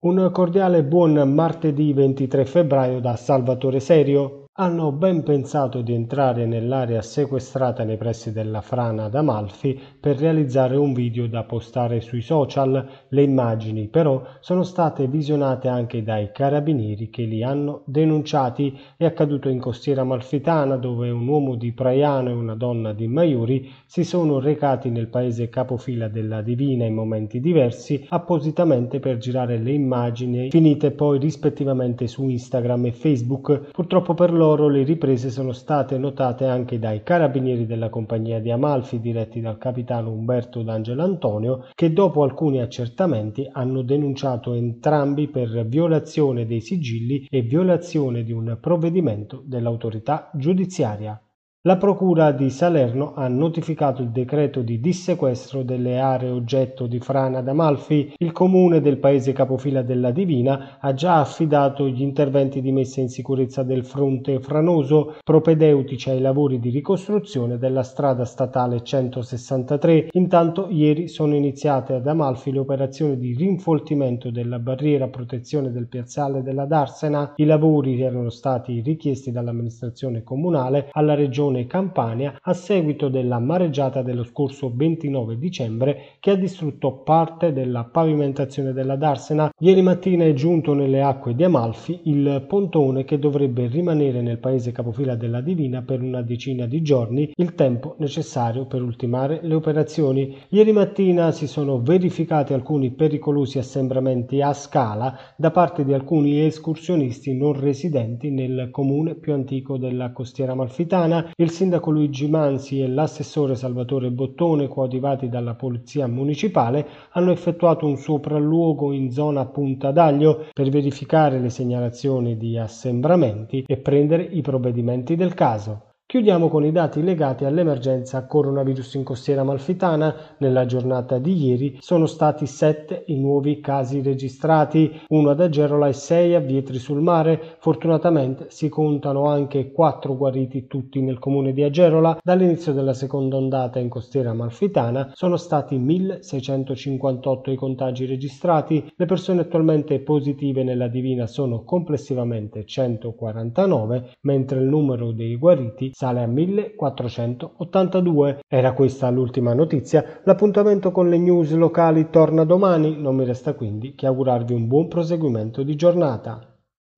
Un cordiale buon martedì 23 febbraio da Salvatore Serio hanno ben pensato di entrare nell'area sequestrata nei pressi della frana ad Amalfi per realizzare un video da postare sui social. Le immagini però sono state visionate anche dai carabinieri che li hanno denunciati. È accaduto in costiera amalfitana dove un uomo di Praiano e una donna di Maiuri si sono recati nel paese capofila della Divina in momenti diversi appositamente per girare le immagini finite poi rispettivamente su Instagram e Facebook. Purtroppo per loro loro le riprese sono state notate anche dai carabinieri della compagnia di Amalfi diretti dal capitano Umberto D'Angelo Antonio che dopo alcuni accertamenti hanno denunciato entrambi per violazione dei sigilli e violazione di un provvedimento dell'autorità giudiziaria. La Procura di Salerno ha notificato il decreto di dissequestro delle aree oggetto di frana d'Amalfi. Il comune del paese capofila della Divina ha già affidato gli interventi di messa in sicurezza del fronte franoso propedeutici ai lavori di ricostruzione della strada statale 163. Intanto ieri sono iniziate ad Amalfi le operazioni di rinfoltimento della barriera a protezione del piazzale della Darsena. I lavori erano stati richiesti dall'amministrazione comunale alla regione regione Campania a seguito della mareggiata dello scorso 29 dicembre che ha distrutto parte della pavimentazione della Darsena. Ieri mattina è giunto nelle acque di Amalfi il pontone che dovrebbe rimanere nel paese capofila della Divina per una decina di giorni, il tempo necessario per ultimare le operazioni. Ieri mattina si sono verificati alcuni pericolosi assembramenti a scala da parte di alcuni escursionisti non residenti nel comune più antico della costiera amalfitana il sindaco Luigi Mansi e l'assessore Salvatore Bottone, coadiuvati dalla polizia municipale, hanno effettuato un sopralluogo in zona Punta d'Aglio per verificare le segnalazioni di assembramenti e prendere i provvedimenti del caso. Chiudiamo con i dati legati all'emergenza coronavirus in costiera amalfitana. Nella giornata di ieri sono stati sette i nuovi casi registrati, uno ad Agerola e sei a Vietri sul Mare. Fortunatamente si contano anche quattro guariti tutti nel comune di Agerola. Dall'inizio della seconda ondata in costiera amalfitana sono stati 1658 i contagi registrati. Le persone attualmente positive nella Divina sono complessivamente 149, mentre il numero dei guariti sale a 1482. Era questa l'ultima notizia, l'appuntamento con le news locali torna domani, non mi resta quindi che augurarvi un buon proseguimento di giornata.